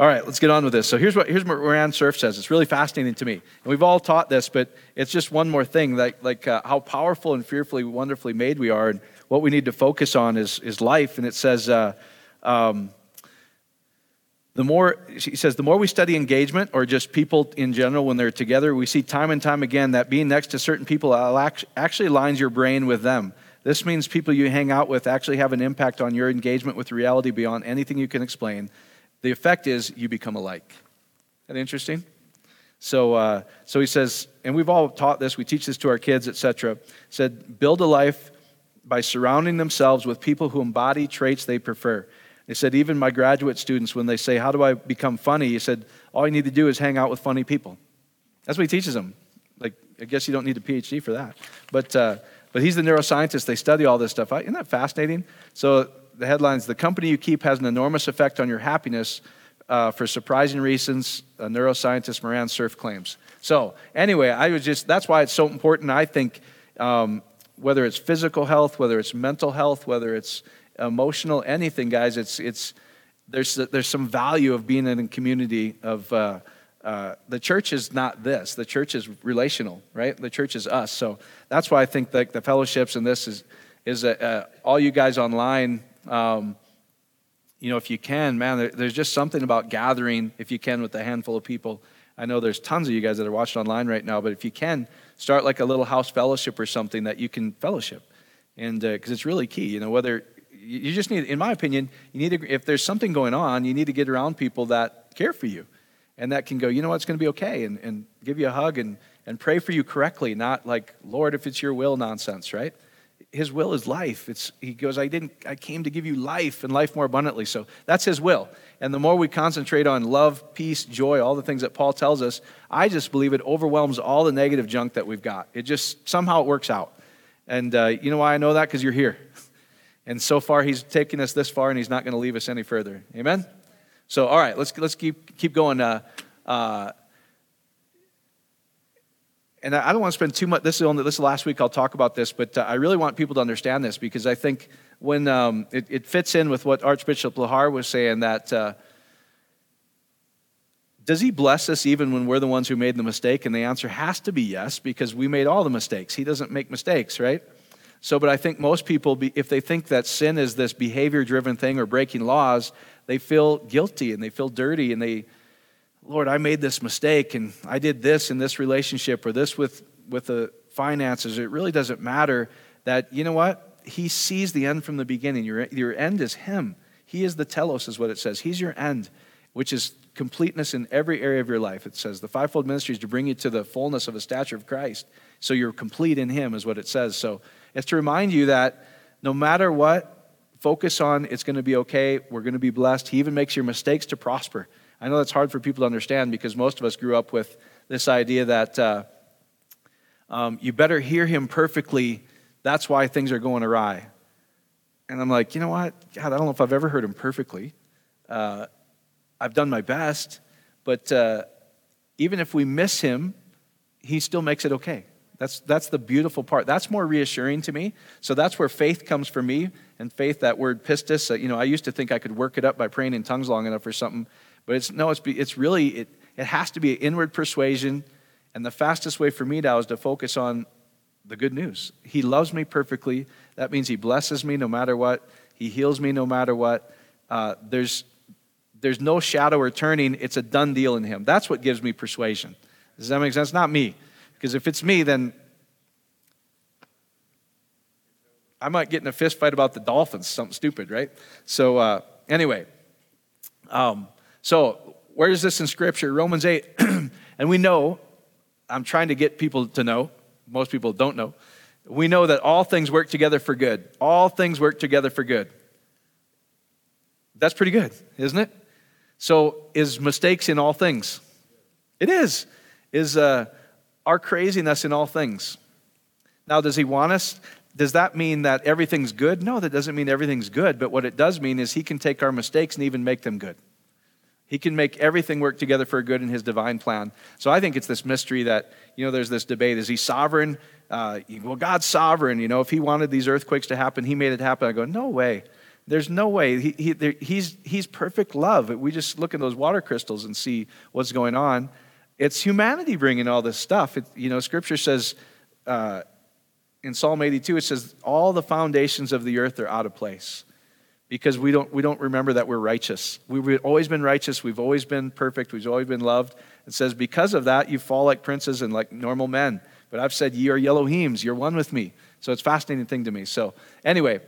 All right, let's get on with this. So here's what here's what Moran Cerf says. It's really fascinating to me, and we've all taught this, but it's just one more thing, like like uh, how powerful and fearfully, wonderfully made we are, and what we need to focus on is is life. And it says. Uh, um, the more he says the more we study engagement or just people in general when they're together we see time and time again that being next to certain people actually aligns your brain with them this means people you hang out with actually have an impact on your engagement with reality beyond anything you can explain the effect is you become alike Isn't that interesting so, uh, so he says and we've all taught this we teach this to our kids etc said build a life by surrounding themselves with people who embody traits they prefer he said, even my graduate students, when they say, How do I become funny? He said, All you need to do is hang out with funny people. That's what he teaches them. Like, I guess you don't need a PhD for that. But, uh, but he's the neuroscientist. They study all this stuff. Isn't that fascinating? So the headlines The company you keep has an enormous effect on your happiness uh, for surprising reasons, neuroscientist Moran Cerf claims. So, anyway, I was just, that's why it's so important. I think um, whether it's physical health, whether it's mental health, whether it's emotional, anything, guys. It's, it's, there's, there's some value of being in a community of, uh, uh, the church is not this. The church is relational, right? The church is us. So that's why I think that the fellowships and this is, is a, uh, all you guys online, um, you know, if you can, man, there, there's just something about gathering, if you can, with a handful of people. I know there's tons of you guys that are watching online right now, but if you can, start like a little house fellowship or something that you can fellowship. And because uh, it's really key, you know, whether you just need, in my opinion, you need to, if there's something going on, you need to get around people that care for you and that can go, you know what, it's going to be okay, and, and give you a hug and, and pray for you correctly, not like, Lord, if it's your will nonsense, right? His will is life. It's, he goes, I didn't, I came to give you life and life more abundantly. So that's his will. And the more we concentrate on love, peace, joy, all the things that Paul tells us, I just believe it overwhelms all the negative junk that we've got. It just, somehow it works out. And uh, you know why I know that? Because you're here. And so far, he's taken us this far, and he's not going to leave us any further. Amen? So, all right, let's, let's keep, keep going. Uh, uh, and I don't want to spend too much. This is only this is last week. I'll talk about this, but uh, I really want people to understand this because I think when um, it, it, fits in with what Archbishop Lahar was saying that uh, does he bless us even when we're the ones who made the mistake? And the answer has to be yes because we made all the mistakes. He doesn't make mistakes, right? So, but I think most people, if they think that sin is this behavior driven thing or breaking laws, they feel guilty and they feel dirty and they, Lord, I made this mistake and I did this in this relationship or this with, with the finances. It really doesn't matter that, you know what? He sees the end from the beginning. Your, your end is Him. He is the telos, is what it says. He's your end, which is completeness in every area of your life. It says the fivefold ministry is to bring you to the fullness of the stature of Christ. So you're complete in Him, is what it says. So, it's to remind you that no matter what, focus on it's going to be okay. We're going to be blessed. He even makes your mistakes to prosper. I know that's hard for people to understand because most of us grew up with this idea that uh, um, you better hear him perfectly. That's why things are going awry. And I'm like, you know what? God, I don't know if I've ever heard him perfectly. Uh, I've done my best, but uh, even if we miss him, he still makes it okay. That's, that's the beautiful part. That's more reassuring to me. So that's where faith comes for me. And faith, that word pistis, uh, you know, I used to think I could work it up by praying in tongues long enough or something. But it's no, it's, it's really, it, it has to be an inward persuasion. And the fastest way for me now is to focus on the good news. He loves me perfectly. That means He blesses me no matter what, He heals me no matter what. Uh, there's, there's no shadow or turning. It's a done deal in Him. That's what gives me persuasion. Does that make sense? Not me. Because if it's me, then I might get in a fist fight about the Dolphins, something stupid, right? So, uh, anyway, um, so where is this in Scripture? Romans 8. and we know, I'm trying to get people to know, most people don't know, we know that all things work together for good. All things work together for good. That's pretty good, isn't it? So, is mistakes in all things? It is. Is, uh, our craziness in all things. Now, does he want us? Does that mean that everything's good? No, that doesn't mean everything's good. But what it does mean is he can take our mistakes and even make them good. He can make everything work together for good in his divine plan. So I think it's this mystery that, you know, there's this debate. Is he sovereign? Uh, well, God's sovereign. You know, if he wanted these earthquakes to happen, he made it happen. I go, no way. There's no way. He, he, there, he's, he's perfect love. We just look at those water crystals and see what's going on. It's humanity bringing all this stuff. It, you know, Scripture says uh, in Psalm 82, it says, All the foundations of the earth are out of place because we don't, we don't remember that we're righteous. We've always been righteous. We've always been perfect. We've always been loved. It says, Because of that, you fall like princes and like normal men. But I've said, Ye are Elohims. You're one with me. So it's a fascinating thing to me. So, anyway,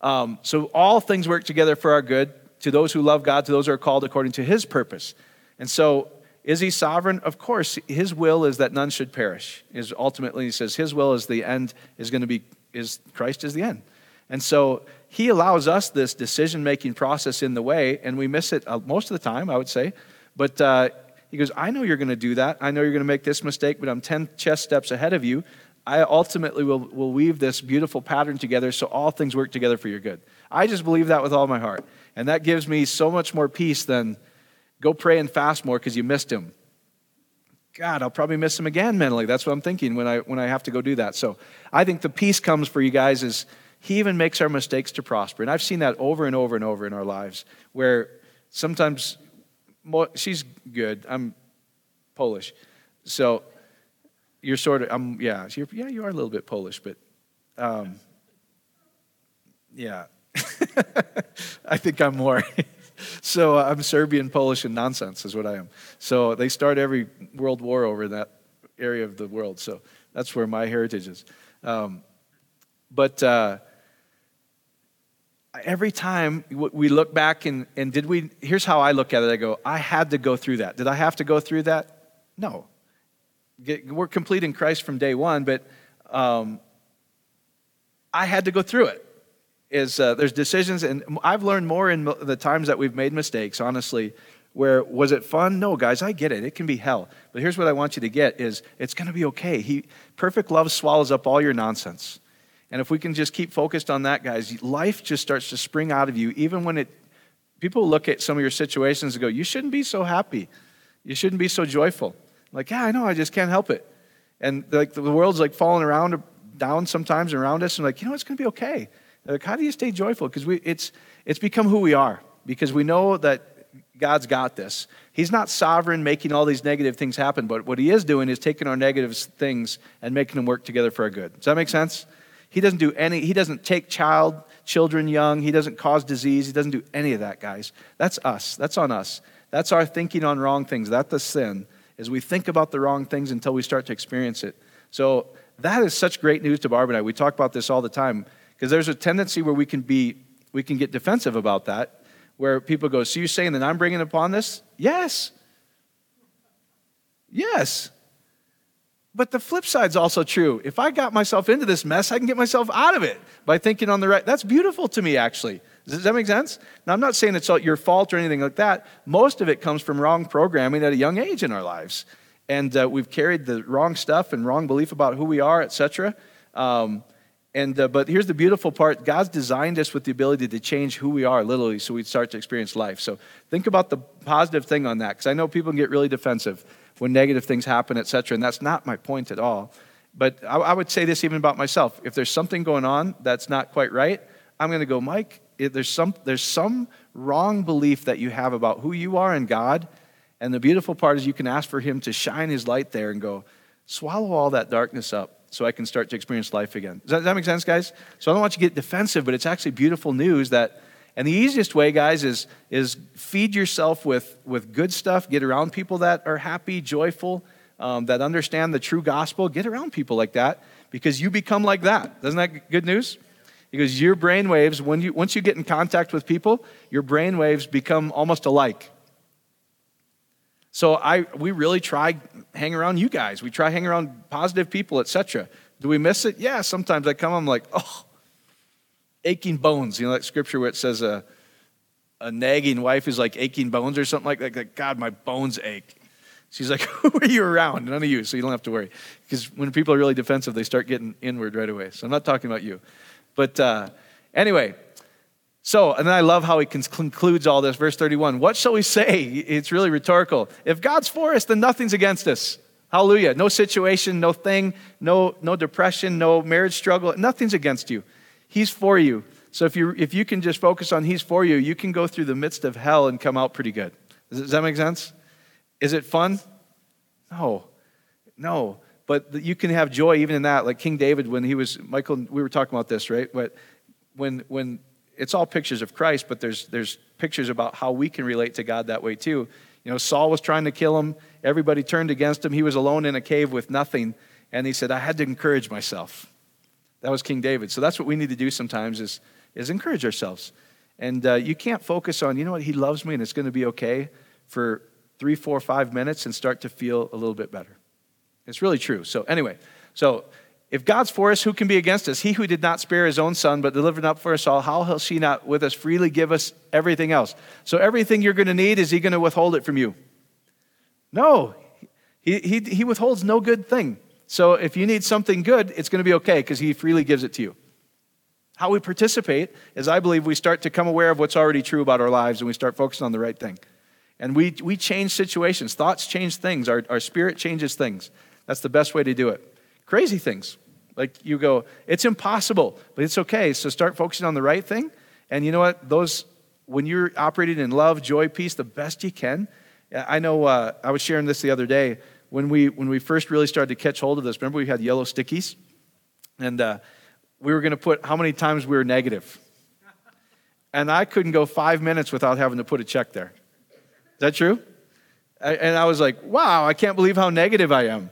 um, so all things work together for our good to those who love God, to those who are called according to his purpose. And so, is he sovereign? Of course. His will is that none should perish. Is ultimately he says his will is the end is going to be is Christ is the end. And so he allows us this decision making process in the way, and we miss it uh, most of the time, I would say. But uh, he goes, I know you're going to do that. I know you're going to make this mistake, but I'm 10 chess steps ahead of you. I ultimately will, will weave this beautiful pattern together so all things work together for your good. I just believe that with all my heart. And that gives me so much more peace than go pray and fast more because you missed him. God, I'll probably miss him again mentally. That's what I'm thinking when I, when I have to go do that. So I think the peace comes for you guys is he even makes our mistakes to prosper. And I've seen that over and over and over in our lives where sometimes she's good. I'm Polish. So you're sort of, I'm, yeah, yeah, you are a little bit Polish, but um, yeah. I think I'm more. so uh, I'm Serbian, Polish, and nonsense is what I am. So they start every world war over that area of the world. So that's where my heritage is. Um, but uh, every time we look back and, and did we, here's how I look at it I go, I had to go through that. Did I have to go through that? No we're complete in Christ from day one, but um, I had to go through it. Is uh, there's decisions, and I've learned more in the times that we've made mistakes. Honestly, where was it fun? No, guys, I get it. It can be hell. But here's what I want you to get: is it's going to be okay. He perfect love swallows up all your nonsense, and if we can just keep focused on that, guys, life just starts to spring out of you, even when it. People look at some of your situations and go, "You shouldn't be so happy. You shouldn't be so joyful." like, yeah, I know, I just can't help it. And like the world's like falling around down sometimes around us, and like, you know, it's going to be okay. Like, how do you stay joyful? Because we, it's, it's become who we are. Because we know that God's got this. He's not sovereign, making all these negative things happen, but what He is doing is taking our negative things and making them work together for our good. Does that make sense? He doesn't do any. He doesn't take child, children young. He doesn't cause disease. He doesn't do any of that, guys. That's us. That's on us. That's our thinking on wrong things. That's the sin is we think about the wrong things until we start to experience it. So that is such great news to Barb and I. We talk about this all the time because there's a tendency where we can be, we can get defensive about that, where people go, "So you're saying that I'm bringing upon this?" Yes. Yes. But the flip side's also true. If I got myself into this mess, I can get myself out of it by thinking on the right. That's beautiful to me, actually. Does that make sense? Now, I'm not saying it's all your fault or anything like that. Most of it comes from wrong programming at a young age in our lives. And uh, we've carried the wrong stuff and wrong belief about who we are, etc. Um, and, uh, but here's the beautiful part God's designed us with the ability to change who we are, literally, so we start to experience life. So think about the positive thing on that, because I know people get really defensive when negative things happen, etc. And that's not my point at all. But I, I would say this even about myself. If there's something going on that's not quite right, I'm going to go, Mike, there's, some, there's some wrong belief that you have about who you are in God. And the beautiful part is you can ask for Him to shine His light there and go, swallow all that darkness up so I can start to experience life again. Does that, does that make sense, guys? So I don't want you to get defensive, but it's actually beautiful news that, and the easiest way, guys, is, is feed yourself with, with good stuff, get around people that are happy, joyful, um, that understand the true gospel. Get around people like that because you become like that. Isn't that good news? Because your brain waves, when you, once you get in contact with people, your brain waves become almost alike. So I, we really try hang around you guys. We try hang around positive people, etc. Do we miss it? Yeah, sometimes I come, I'm like, oh, aching bones. You know that scripture where it says a, a nagging wife is like aching bones or something like that. Like, God, my bones ache. She's like, who are you around? None of you, so you don't have to worry. Because when people are really defensive, they start getting inward right away. So I'm not talking about you. But uh, anyway, so, and then I love how he concludes all this. Verse 31 What shall we say? It's really rhetorical. If God's for us, then nothing's against us. Hallelujah. No situation, no thing, no, no depression, no marriage struggle. Nothing's against you. He's for you. So if you, if you can just focus on He's for you, you can go through the midst of hell and come out pretty good. Does that make sense? Is it fun? No. No. But you can have joy even in that. Like King David, when he was, Michael, we were talking about this, right? But when, when it's all pictures of Christ, but there's, there's pictures about how we can relate to God that way too. You know, Saul was trying to kill him. Everybody turned against him. He was alone in a cave with nothing. And he said, I had to encourage myself. That was King David. So that's what we need to do sometimes is, is encourage ourselves. And uh, you can't focus on, you know what, he loves me and it's going to be okay for three, four, five minutes and start to feel a little bit better. It's really true. So, anyway, so if God's for us, who can be against us? He who did not spare his own son, but delivered up for us all, how will he not with us freely give us everything else? So, everything you're going to need, is he going to withhold it from you? No. He, he, he withholds no good thing. So, if you need something good, it's going to be okay because he freely gives it to you. How we participate is, I believe, we start to come aware of what's already true about our lives and we start focusing on the right thing. And we, we change situations. Thoughts change things. Our, our spirit changes things. That's the best way to do it. Crazy things. Like you go, it's impossible, but it's okay. So start focusing on the right thing. And you know what? Those, when you're operating in love, joy, peace, the best you can. I know uh, I was sharing this the other day. When we, when we first really started to catch hold of this, remember we had yellow stickies? And uh, we were going to put how many times we were negative. And I couldn't go five minutes without having to put a check there. Is that true? And I was like, wow, I can't believe how negative I am.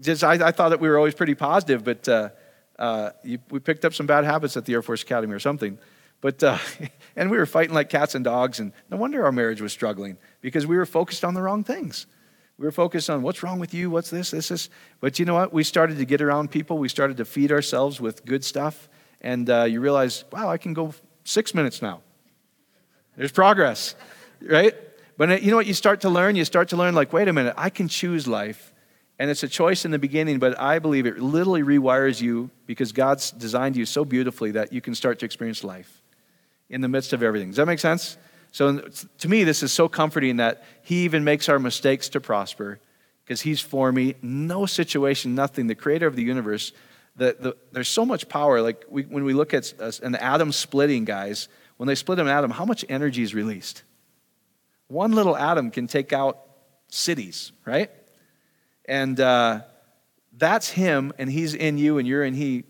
Just, I, I thought that we were always pretty positive, but uh, uh, you, we picked up some bad habits at the Air Force Academy or something. But, uh, and we were fighting like cats and dogs, and no wonder our marriage was struggling because we were focused on the wrong things. We were focused on what's wrong with you, what's this, this, this. But you know what? We started to get around people. We started to feed ourselves with good stuff. And uh, you realize, wow, I can go six minutes now. There's progress, right? But uh, you know what? You start to learn. You start to learn, like, wait a minute, I can choose life. And it's a choice in the beginning, but I believe it literally rewires you because God's designed you so beautifully that you can start to experience life in the midst of everything. Does that make sense? So to me, this is so comforting that He even makes our mistakes to prosper because He's for me. No situation, nothing. The creator of the universe, the, the, there's so much power. Like we, when we look at an atom splitting, guys, when they split an atom, how much energy is released? One little atom can take out cities, right? And uh, that's Him, and He's in you, and you're in He.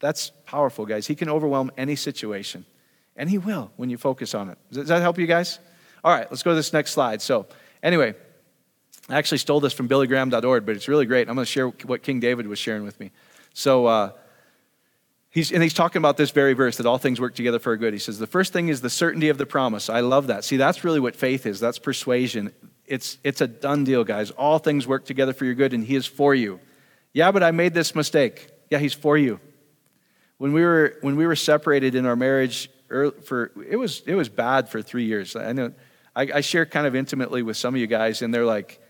That's powerful, guys. He can overwhelm any situation. And He will when you focus on it. Does that help you guys? All right, let's go to this next slide. So, anyway, I actually stole this from billygraham.org, but it's really great. I'm going to share what King David was sharing with me. So, uh, he's, and he's talking about this very verse that all things work together for a good. He says, The first thing is the certainty of the promise. I love that. See, that's really what faith is that's persuasion. It's, it's a done deal, guys. All things work together for your good, and He is for you. Yeah, but I made this mistake. Yeah, He's for you. When we were, when we were separated in our marriage, for it was it was bad for three years. I know I, I share kind of intimately with some of you guys, and they're like,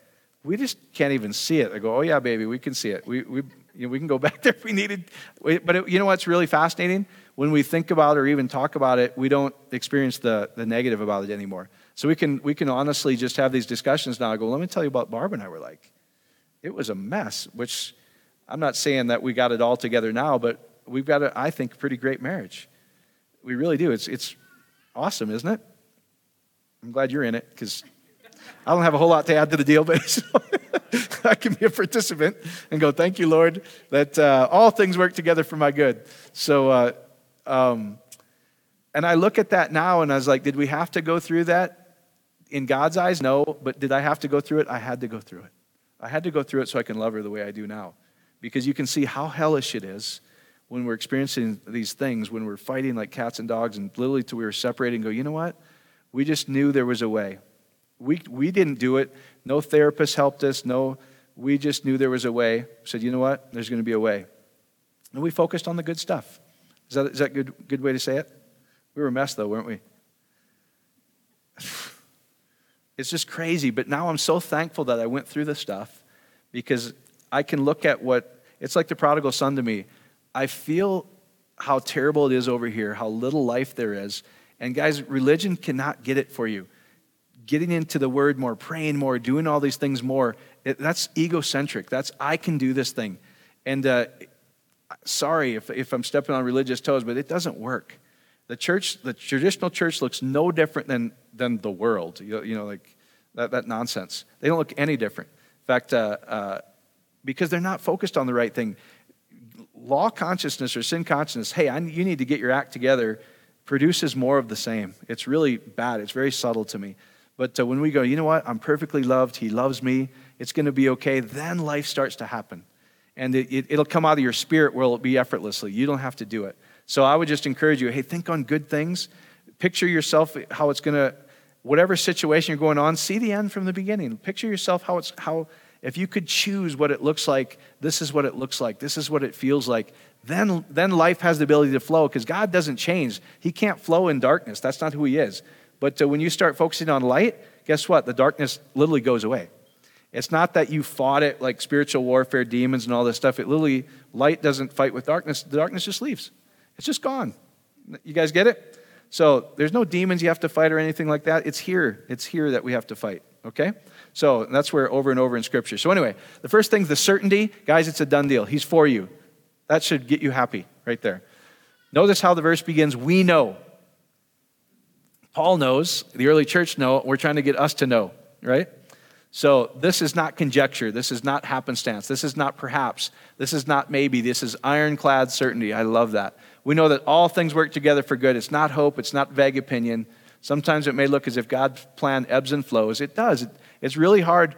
"We just can't even see it." I go, "Oh yeah, baby, we can see it. We we you know, we can go back there if we needed." But it, you know what's really fascinating? When we think about or even talk about it, we don't experience the the negative about it anymore. So we can we can honestly just have these discussions now. I go, "Let me tell you about Barb and I were like." It was a mess. Which I'm not saying that we got it all together now, but we've got a, I think, pretty great marriage. We really do. It's, it's awesome, isn't it? I'm glad you're in it because I don't have a whole lot to add to the deal, but I can be a participant and go, thank you, Lord, that uh, all things work together for my good. So, uh, um, and I look at that now and I was like, did we have to go through that? In God's eyes, no, but did I have to go through it? I had to go through it. I had to go through it so I can love her the way I do now. Because you can see how hellish it is when we're experiencing these things, when we're fighting like cats and dogs, and literally till we were separated and go, you know what? We just knew there was a way. We, we didn't do it. No therapist helped us. No, we just knew there was a way. Said, you know what? There's going to be a way. And we focused on the good stuff. Is that, is that a good, good way to say it? We were a mess, though, weren't we? It's just crazy. But now I'm so thankful that I went through the stuff because I can look at what it's like the prodigal son to me. I feel how terrible it is over here, how little life there is. And guys, religion cannot get it for you. Getting into the word more, praying more, doing all these things more, it, that's egocentric. That's, I can do this thing. And uh, sorry if, if I'm stepping on religious toes, but it doesn't work. The church, the traditional church looks no different than, than the world. You know, you know like that, that nonsense. They don't look any different. In fact, uh, uh, because they're not focused on the right thing. Law consciousness or sin consciousness, hey, I, you need to get your act together, produces more of the same. It's really bad. It's very subtle to me. But uh, when we go, you know what? I'm perfectly loved. He loves me. It's going to be okay. Then life starts to happen. And it, it, it'll come out of your spirit where it'll be effortlessly. You don't have to do it. So I would just encourage you hey, think on good things. Picture yourself how it's going to, whatever situation you're going on, see the end from the beginning. Picture yourself how it's, how, if you could choose what it looks like, this is what it looks like, this is what it feels like, then, then life has the ability to flow because God doesn't change. He can't flow in darkness. That's not who He is. But uh, when you start focusing on light, guess what? The darkness literally goes away. It's not that you fought it like spiritual warfare, demons, and all this stuff. It literally, light doesn't fight with darkness. The darkness just leaves. It's just gone. You guys get it? So there's no demons you have to fight or anything like that. It's here. It's here that we have to fight. Okay? So that's where over and over in Scripture. So anyway, the first thing, the certainty, guys, it's a done deal. He's for you. That should get you happy right there. Notice how the verse begins. We know. Paul knows, the early church know, we're trying to get us to know, right? So this is not conjecture. This is not happenstance. This is not perhaps. This is not maybe. This is ironclad certainty. I love that. We know that all things work together for good. It's not hope. It's not vague opinion. Sometimes it may look as if God's plan ebbs and flows. It does. It's really hard.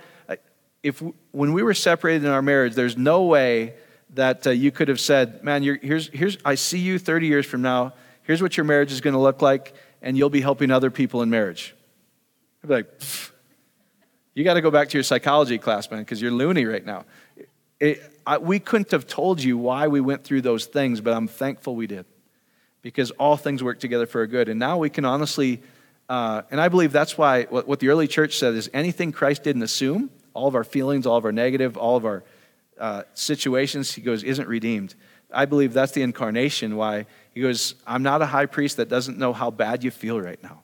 If when we were separated in our marriage, there's no way that uh, you could have said, "Man, here's here's I see you 30 years from now. Here's what your marriage is going to look like, and you'll be helping other people in marriage." I'd be like, "You got to go back to your psychology class, man, because you're loony right now." It, I, we couldn't have told you why we went through those things, but I'm thankful we did, because all things work together for a good. And now we can honestly, uh, and I believe that's why what, what the early church said is anything Christ didn't assume, all of our feelings, all of our negative, all of our uh, situations, he goes, isn't redeemed. I believe that's the incarnation why he goes, I'm not a high priest that doesn't know how bad you feel right now.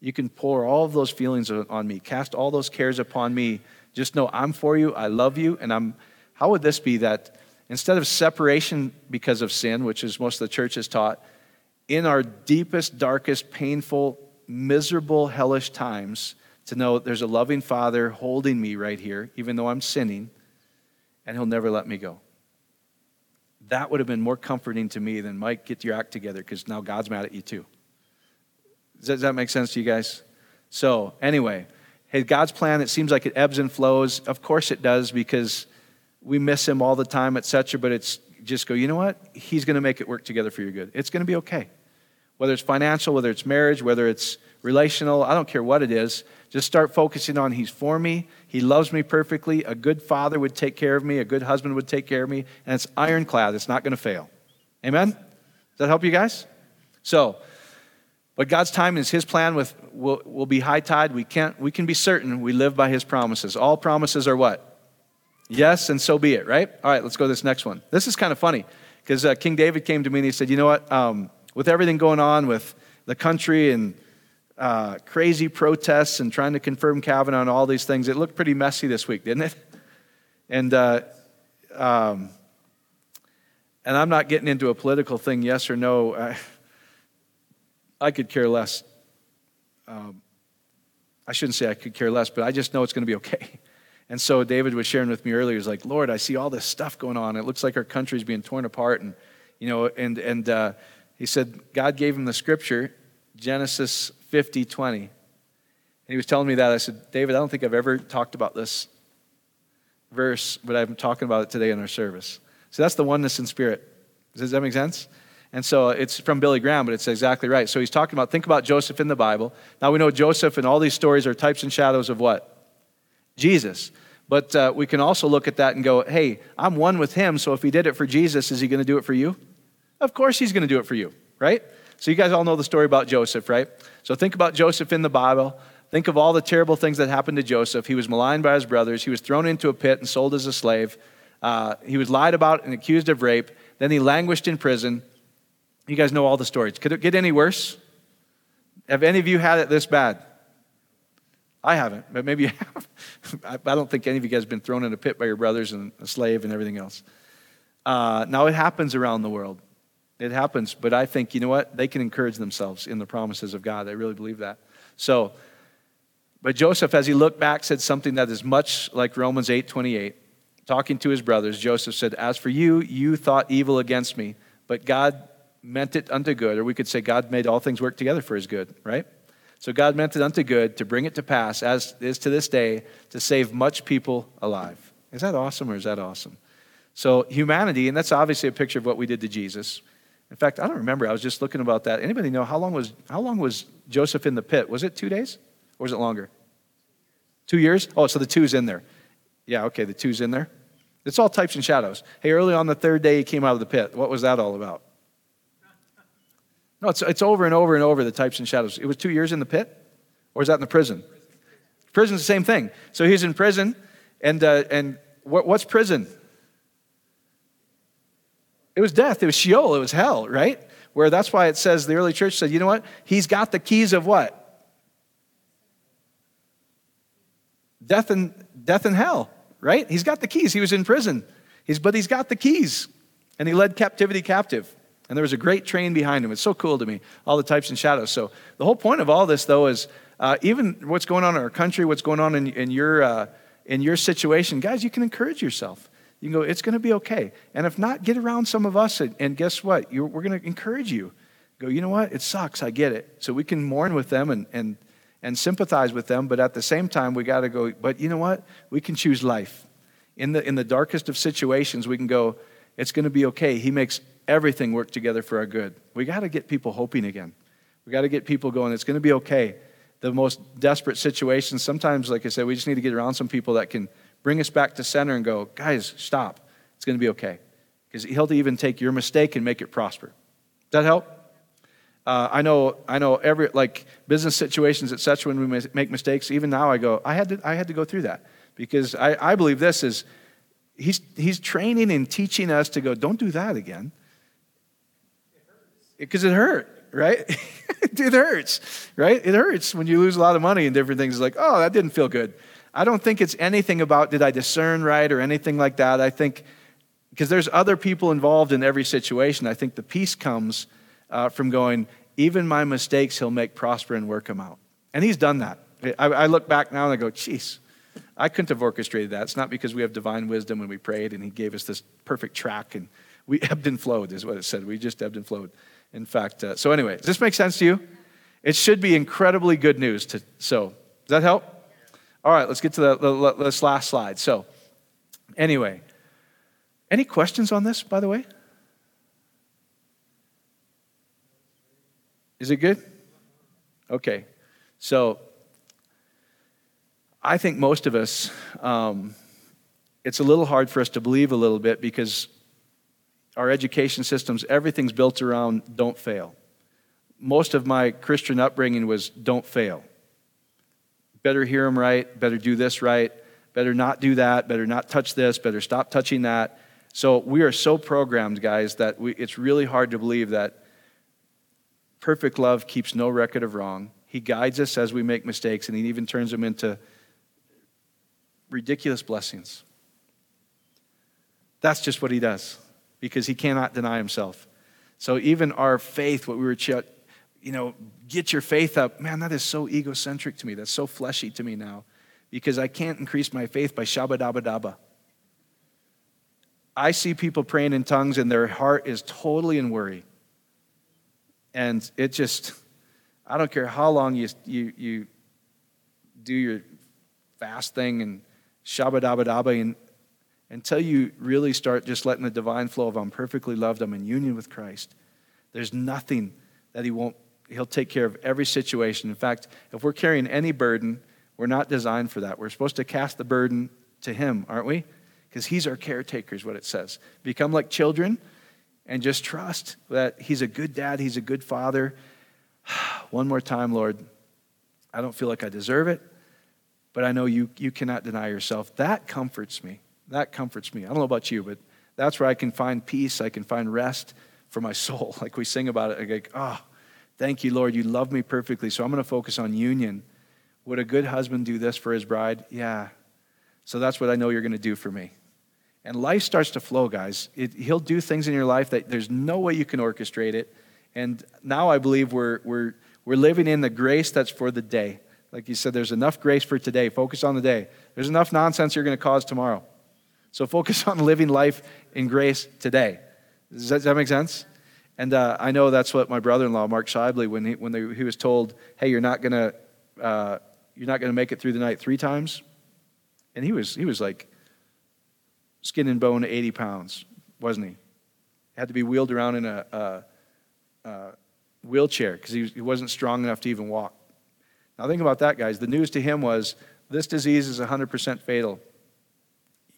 You can pour all of those feelings on me, cast all those cares upon me. Just know I'm for you, I love you, and I'm. How would this be that instead of separation because of sin, which is most of the church has taught, in our deepest, darkest, painful, miserable, hellish times, to know there's a loving Father holding me right here, even though I'm sinning, and he'll never let me go. That would have been more comforting to me than, Mike, get your act together because now God's mad at you too. Does that make sense to you guys? So, anyway, hey, God's plan, it seems like it ebbs and flows. Of course it does because we miss him all the time, etc. But it's just go, you know what? He's going to make it work together for your good. It's going to be okay. Whether it's financial, whether it's marriage, whether it's relational, I don't care what it is. Just start focusing on He's for me. He loves me perfectly. A good father would take care of me. A good husband would take care of me. And it's ironclad. It's not going to fail. Amen? Does that help you guys? So, but God's time is His plan with will, will be high tide. We, can't, we can be certain we live by His promises. All promises are what? Yes, and so be it, right? All right, let's go to this next one. This is kind of funny because uh, King David came to me and he said, You know what? Um, with everything going on with the country and uh, crazy protests and trying to confirm Kavanaugh and all these things. It looked pretty messy this week, didn't it? And, uh, um, and I'm not getting into a political thing, yes or no. I, I could care less. Um, I shouldn't say I could care less, but I just know it's going to be okay. And so David was sharing with me earlier. He's like, Lord, I see all this stuff going on. It looks like our country's being torn apart. And, you know, and, and uh, he said God gave him the scripture, Genesis 50 20. And he was telling me that. I said, David, I don't think I've ever talked about this verse, but I'm talking about it today in our service. So that's the oneness in spirit. Does that make sense? And so it's from Billy Graham, but it's exactly right. So he's talking about, think about Joseph in the Bible. Now we know Joseph and all these stories are types and shadows of what? Jesus. But uh, we can also look at that and go, hey, I'm one with him, so if he did it for Jesus, is he going to do it for you? Of course he's going to do it for you, right? So you guys all know the story about Joseph, right? So think about Joseph in the Bible. Think of all the terrible things that happened to Joseph. He was maligned by his brothers. He was thrown into a pit and sold as a slave. Uh, he was lied about and accused of rape. Then he languished in prison. You guys know all the stories. Could it get any worse? Have any of you had it this bad? I haven't, but maybe you have. I don't think any of you guys have been thrown in a pit by your brothers and a slave and everything else. Uh, now, it happens around the world. It happens, but I think, you know what? They can encourage themselves in the promises of God. I really believe that. So, but Joseph, as he looked back, said something that is much like Romans 8 28. Talking to his brothers, Joseph said, As for you, you thought evil against me, but God meant it unto good. Or we could say, God made all things work together for his good, right? So God meant it unto good to bring it to pass, as is to this day, to save much people alive. Is that awesome or is that awesome? So, humanity, and that's obviously a picture of what we did to Jesus. In fact, I don't remember. I was just looking about that. Anybody know how long was, how long was Joseph in the pit? Was it two days or was it longer? Two years? Oh, so the two's in there. Yeah, okay, the two's in there. It's all types and shadows. Hey, early on the third day he came out of the pit. What was that all about? No, it's, it's over and over and over the types and shadows. It was two years in the pit? Or is that in the prison? Prison's the same thing. So he's in prison, and, uh, and what, what's prison? It was death. It was Sheol. It was hell, right? Where that's why it says the early church said, you know what? He's got the keys of what? Death and death and hell, right? He's got the keys. He was in prison. He's, but he's got the keys. And he led captivity captive. And there was a great train behind him. It's so cool to me, all the types and shadows. So the whole point of all this, though, is uh, even what's going on in our country, what's going on in, in your, uh, in your situation, guys, you can encourage yourself. You can go, it's going to be okay. And if not, get around some of us, and, and guess what? You're, we're going to encourage you. Go, you know what? It sucks. I get it. So we can mourn with them and, and, and sympathize with them, but at the same time, we got to go, but you know what? We can choose life. In the, in the darkest of situations, we can go, it's going to be okay. He makes everything work together for our good. We got to get people hoping again. We got to get people going, it's going to be okay. The most desperate situations, sometimes, like I said, we just need to get around some people that can bring us back to center and go, guys, stop. It's going to be okay. Because he'll even take your mistake and make it prosper. Does that help? Uh, I know, I know every like business situations, etc. When we make mistakes, even now I go, I had to, I had to go through that because I, I believe this is, he's, he's training and teaching us to go, don't do that again because it hurt, right? it hurts, right? It hurts when you lose a lot of money and different things. It's like, oh, that didn't feel good. I don't think it's anything about did I discern right or anything like that. I think because there's other people involved in every situation. I think the peace comes uh, from going, even my mistakes, he'll make prosper and work them out. And he's done that. I, I look back now and I go, geez, I couldn't have orchestrated that. It's not because we have divine wisdom when we prayed and he gave us this perfect track and we ebbed and flowed, is what it said. We just ebbed and flowed. In fact, uh, so anyway, does this make sense to you? It should be incredibly good news. To, so, does that help? All right, let's get to the, the, this last slide. So, anyway, any questions on this, by the way? Is it good? Okay. So, I think most of us, um, it's a little hard for us to believe a little bit because our education systems, everything's built around don't fail. Most of my Christian upbringing was don't fail. Better hear them right, better do this right, better not do that, better not touch this, better stop touching that. So we are so programmed, guys, that we, it's really hard to believe that perfect love keeps no record of wrong. He guides us as we make mistakes, and he even turns them into ridiculous blessings. That's just what he does because he cannot deny himself. So even our faith, what we were, you know, get your faith up, man, that is so egocentric to me. That's so fleshy to me now because I can't increase my faith by shabba dabba dabba. I see people praying in tongues and their heart is totally in worry. And it just, I don't care how long you, you, you do your fast thing and shabba dabba dabba, and until you really start just letting the divine flow of I'm perfectly loved, I'm in union with Christ, there's nothing that He won't, He'll take care of every situation. In fact, if we're carrying any burden, we're not designed for that. We're supposed to cast the burden to Him, aren't we? Because He's our caretaker, is what it says. Become like children and just trust that He's a good dad, He's a good father. One more time, Lord. I don't feel like I deserve it, but I know you, you cannot deny yourself. That comforts me that comforts me. I don't know about you, but that's where I can find peace. I can find rest for my soul. Like we sing about it, I go, oh, thank you, Lord. You love me perfectly. So I'm going to focus on union. Would a good husband do this for his bride? Yeah. So that's what I know you're going to do for me. And life starts to flow, guys. It, he'll do things in your life that there's no way you can orchestrate it. And now I believe we're, we're, we're living in the grace that's for the day. Like you said, there's enough grace for today. Focus on the day. There's enough nonsense you're going to cause tomorrow. So focus on living life in grace today. Does that, does that make sense? And uh, I know that's what my brother-in-law, Mark Shively, when he, when they, he was told, hey, you're not going to uh, you're not to make it through the night three times. And he was, he was like skin and bone 80 pounds, wasn't he? Had to be wheeled around in a, a, a wheelchair because he, he wasn't strong enough to even walk. Now, think about that, guys. The news to him was this disease is 100% fatal.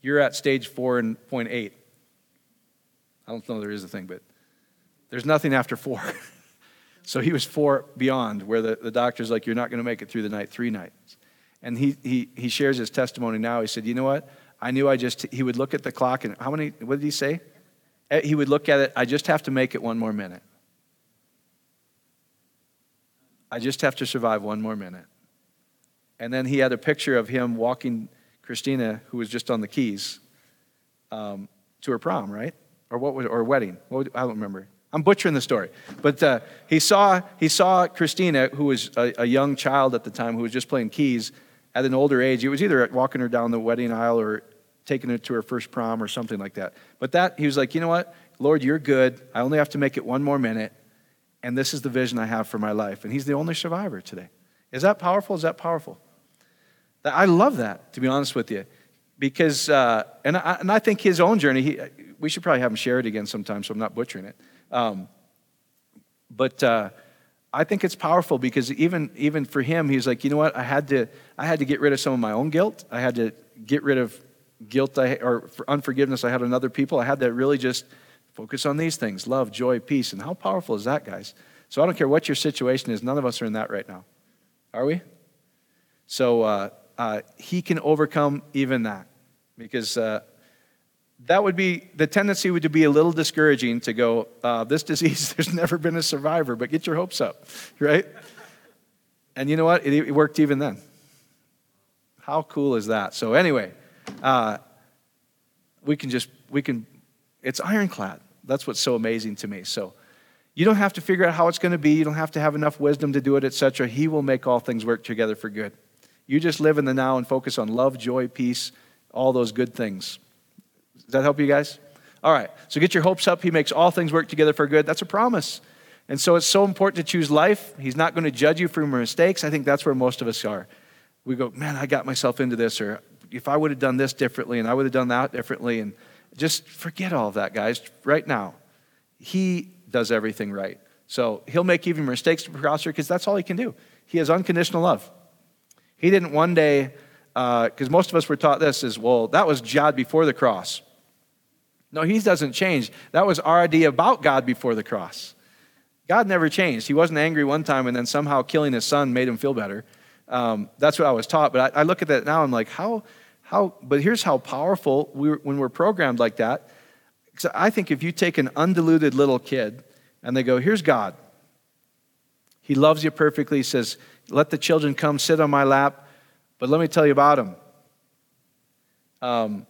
You're at stage four and point eight. I don't know if there is a thing, but there's nothing after four. so he was four beyond, where the, the doctor's like, You're not going to make it through the night, three nights. And he, he, he shares his testimony now. He said, You know what? I knew I just, he would look at the clock and how many, what did he say? Eh, he would look at it, I just have to make it one more minute. I just have to survive one more minute. And then he had a picture of him walking Christina, who was just on the keys, um, to her prom, right? Or what was, or wedding? What would, I don't remember. I'm butchering the story, but uh, he saw he saw Christina, who was a, a, young child at the time, who was just playing keys at an older age. He was either walking her down the wedding aisle or taking her to her first prom or something like that. But that he was like, you know what, Lord, you're good. I only have to make it one more minute, and this is the vision I have for my life. And he's the only survivor today. Is that powerful? Is that powerful? I love that, to be honest with you. Because, uh, and, I, and I think his own journey, he, we should probably have him share it again sometime so I'm not butchering it. Um, but uh, I think it's powerful because even, even for him, he's like, you know what? I had, to, I had to get rid of some of my own guilt. I had to get rid of guilt I, or unforgiveness I had on other people. I had to really just Focus on these things love, joy, peace. And how powerful is that, guys? So I don't care what your situation is, none of us are in that right now. Are we? So uh, uh, he can overcome even that because uh, that would be the tendency would be a little discouraging to go, uh, this disease, there's never been a survivor, but get your hopes up, right? And you know what? It, it worked even then. How cool is that? So, anyway, uh, we can just, we can it's ironclad. That's what's so amazing to me. So you don't have to figure out how it's going to be. You don't have to have enough wisdom to do it, etc. He will make all things work together for good. You just live in the now and focus on love, joy, peace, all those good things. Does that help you guys? All right. So get your hopes up. He makes all things work together for good. That's a promise. And so it's so important to choose life. He's not going to judge you for your mistakes. I think that's where most of us are. We go, man, I got myself into this, or if I would have done this differently, and I would have done that differently, and just forget all of that, guys, right now. He does everything right. So he'll make even mistakes to prosper because that's all he can do. He has unconditional love. He didn't one day, because uh, most of us were taught this is, well, that was God before the cross. No, he doesn't change. That was our idea about God before the cross. God never changed. He wasn't angry one time and then somehow killing his son made him feel better. Um, that's what I was taught. But I, I look at that now, I'm like, how, how, but here's how powerful we when we're programmed like that. I think if you take an undiluted little kid and they go, Here's God. He loves you perfectly. He says, Let the children come sit on my lap, but let me tell you about him. Um,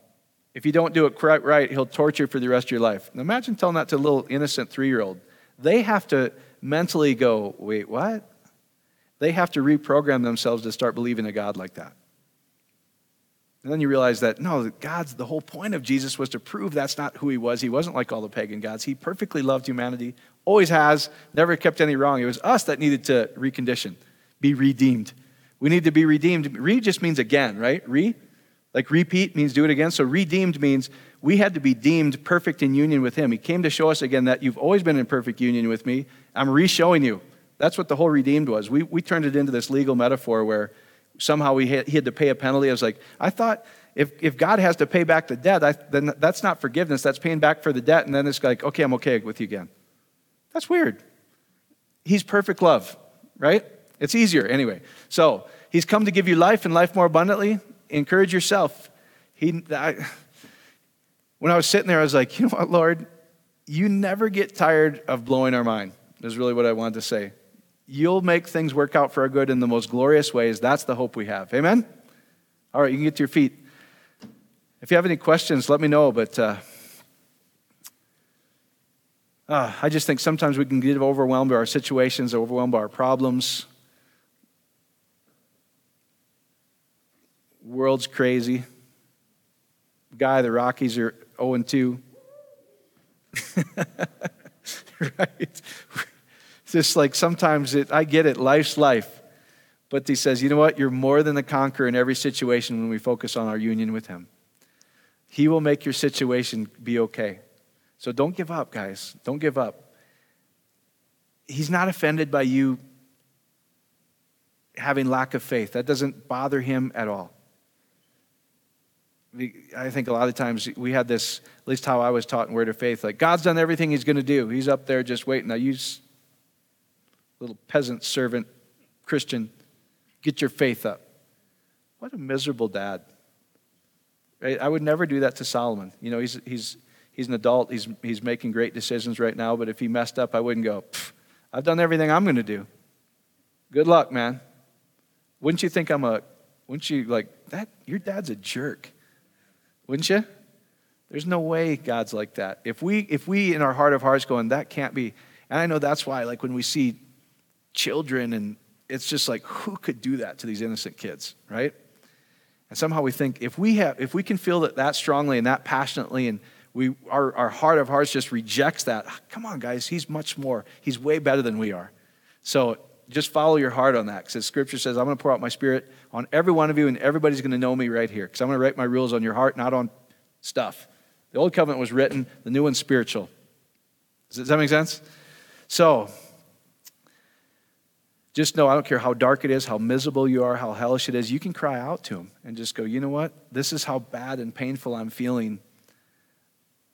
if you don't do it quite right, he'll torture you for the rest of your life. Now imagine telling that to a little innocent three year old. They have to mentally go, Wait, what? They have to reprogram themselves to start believing a God like that. And then you realize that no, God's the whole point of Jesus was to prove that's not who he was. He wasn't like all the pagan gods. He perfectly loved humanity, always has, never kept any wrong. It was us that needed to recondition, be redeemed. We need to be redeemed. Re just means again, right? Re, like repeat means do it again. So redeemed means we had to be deemed perfect in union with him. He came to show us again that you've always been in perfect union with me. I'm re showing you. That's what the whole redeemed was. We, we turned it into this legal metaphor where somehow he had, he had to pay a penalty. I was like, I thought if, if God has to pay back the debt, I, then that's not forgiveness. That's paying back for the debt. And then it's like, okay, I'm okay with you again. That's weird. He's perfect love, right? It's easier anyway. So he's come to give you life and life more abundantly. Encourage yourself. He, I, when I was sitting there, I was like, you know what, Lord? You never get tired of blowing our mind, is really what I wanted to say you'll make things work out for our good in the most glorious ways. That's the hope we have. Amen? All right, you can get to your feet. if you have any questions, let me know. But uh, uh, I just think sometimes we can get overwhelmed by our situations, overwhelmed by our problems. World's crazy. Guy, the Rockies are 0 2. right? Just like sometimes it, I get it, life's life. But he says, you know what? You're more than a conqueror in every situation when we focus on our union with him. He will make your situation be okay. So don't give up, guys. Don't give up. He's not offended by you having lack of faith. That doesn't bother him at all. I think a lot of times we had this, at least how I was taught in Word of Faith, like God's done everything He's going to do. He's up there just waiting. Now, you little peasant servant Christian, get your faith up. What a miserable dad. Right? I would never do that to Solomon. You know, he's, he's, he's an adult, he's, he's making great decisions right now, but if he messed up, I wouldn't go, I've done everything I'm going to do. Good luck, man. Wouldn't you think I'm a, wouldn't you like, that, your dad's a jerk. Wouldn't you? There's no way God's like that. If we, if we in our heart of hearts going, that can't be, and I know that's why, like when we see children and it's just like, who could do that to these innocent kids, right? And somehow we think if we have, if we can feel that that strongly and that passionately and we, our, our heart of hearts just rejects that, ah, come on, guys, he's much more. He's way better than we are. So just follow your heart on that because scripture says, I'm going to pour out my spirit on every one of you and everybody's going to know me right here because I'm going to write my rules on your heart, not on stuff. The old covenant was written, the new one's spiritual. Does that make sense? So, just know I don't care how dark it is, how miserable you are, how hellish it is, you can cry out to him and just go, you know what? This is how bad and painful I'm feeling.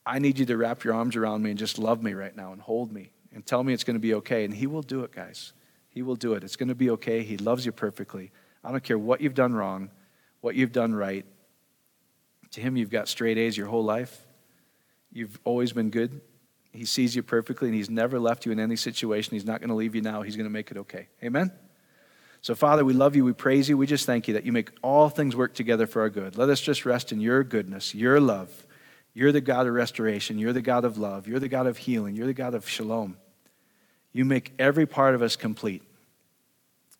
I need you to wrap your arms around me and just love me right now and hold me and tell me it's going to be okay. And he will do it, guys. He will do it. It's going to be okay. He loves you perfectly. I don't care what you've done wrong, what you've done right. To him, you've got straight A's your whole life. You've always been good. He sees you perfectly, and He's never left you in any situation. He's not going to leave you now. He's going to make it okay. Amen? So, Father, we love you. We praise you. We just thank you that you make all things work together for our good. Let us just rest in your goodness, your love. You're the God of restoration. You're the God of love. You're the God of healing. You're the God of shalom. You make every part of us complete.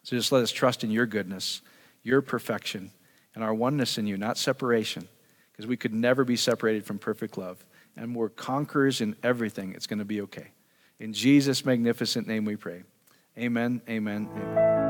So just let us trust in your goodness, your perfection, and our oneness in you, not separation, because we could never be separated from perfect love. And we're conquerors in everything. It's going to be okay. In Jesus' magnificent name we pray. Amen, amen, amen.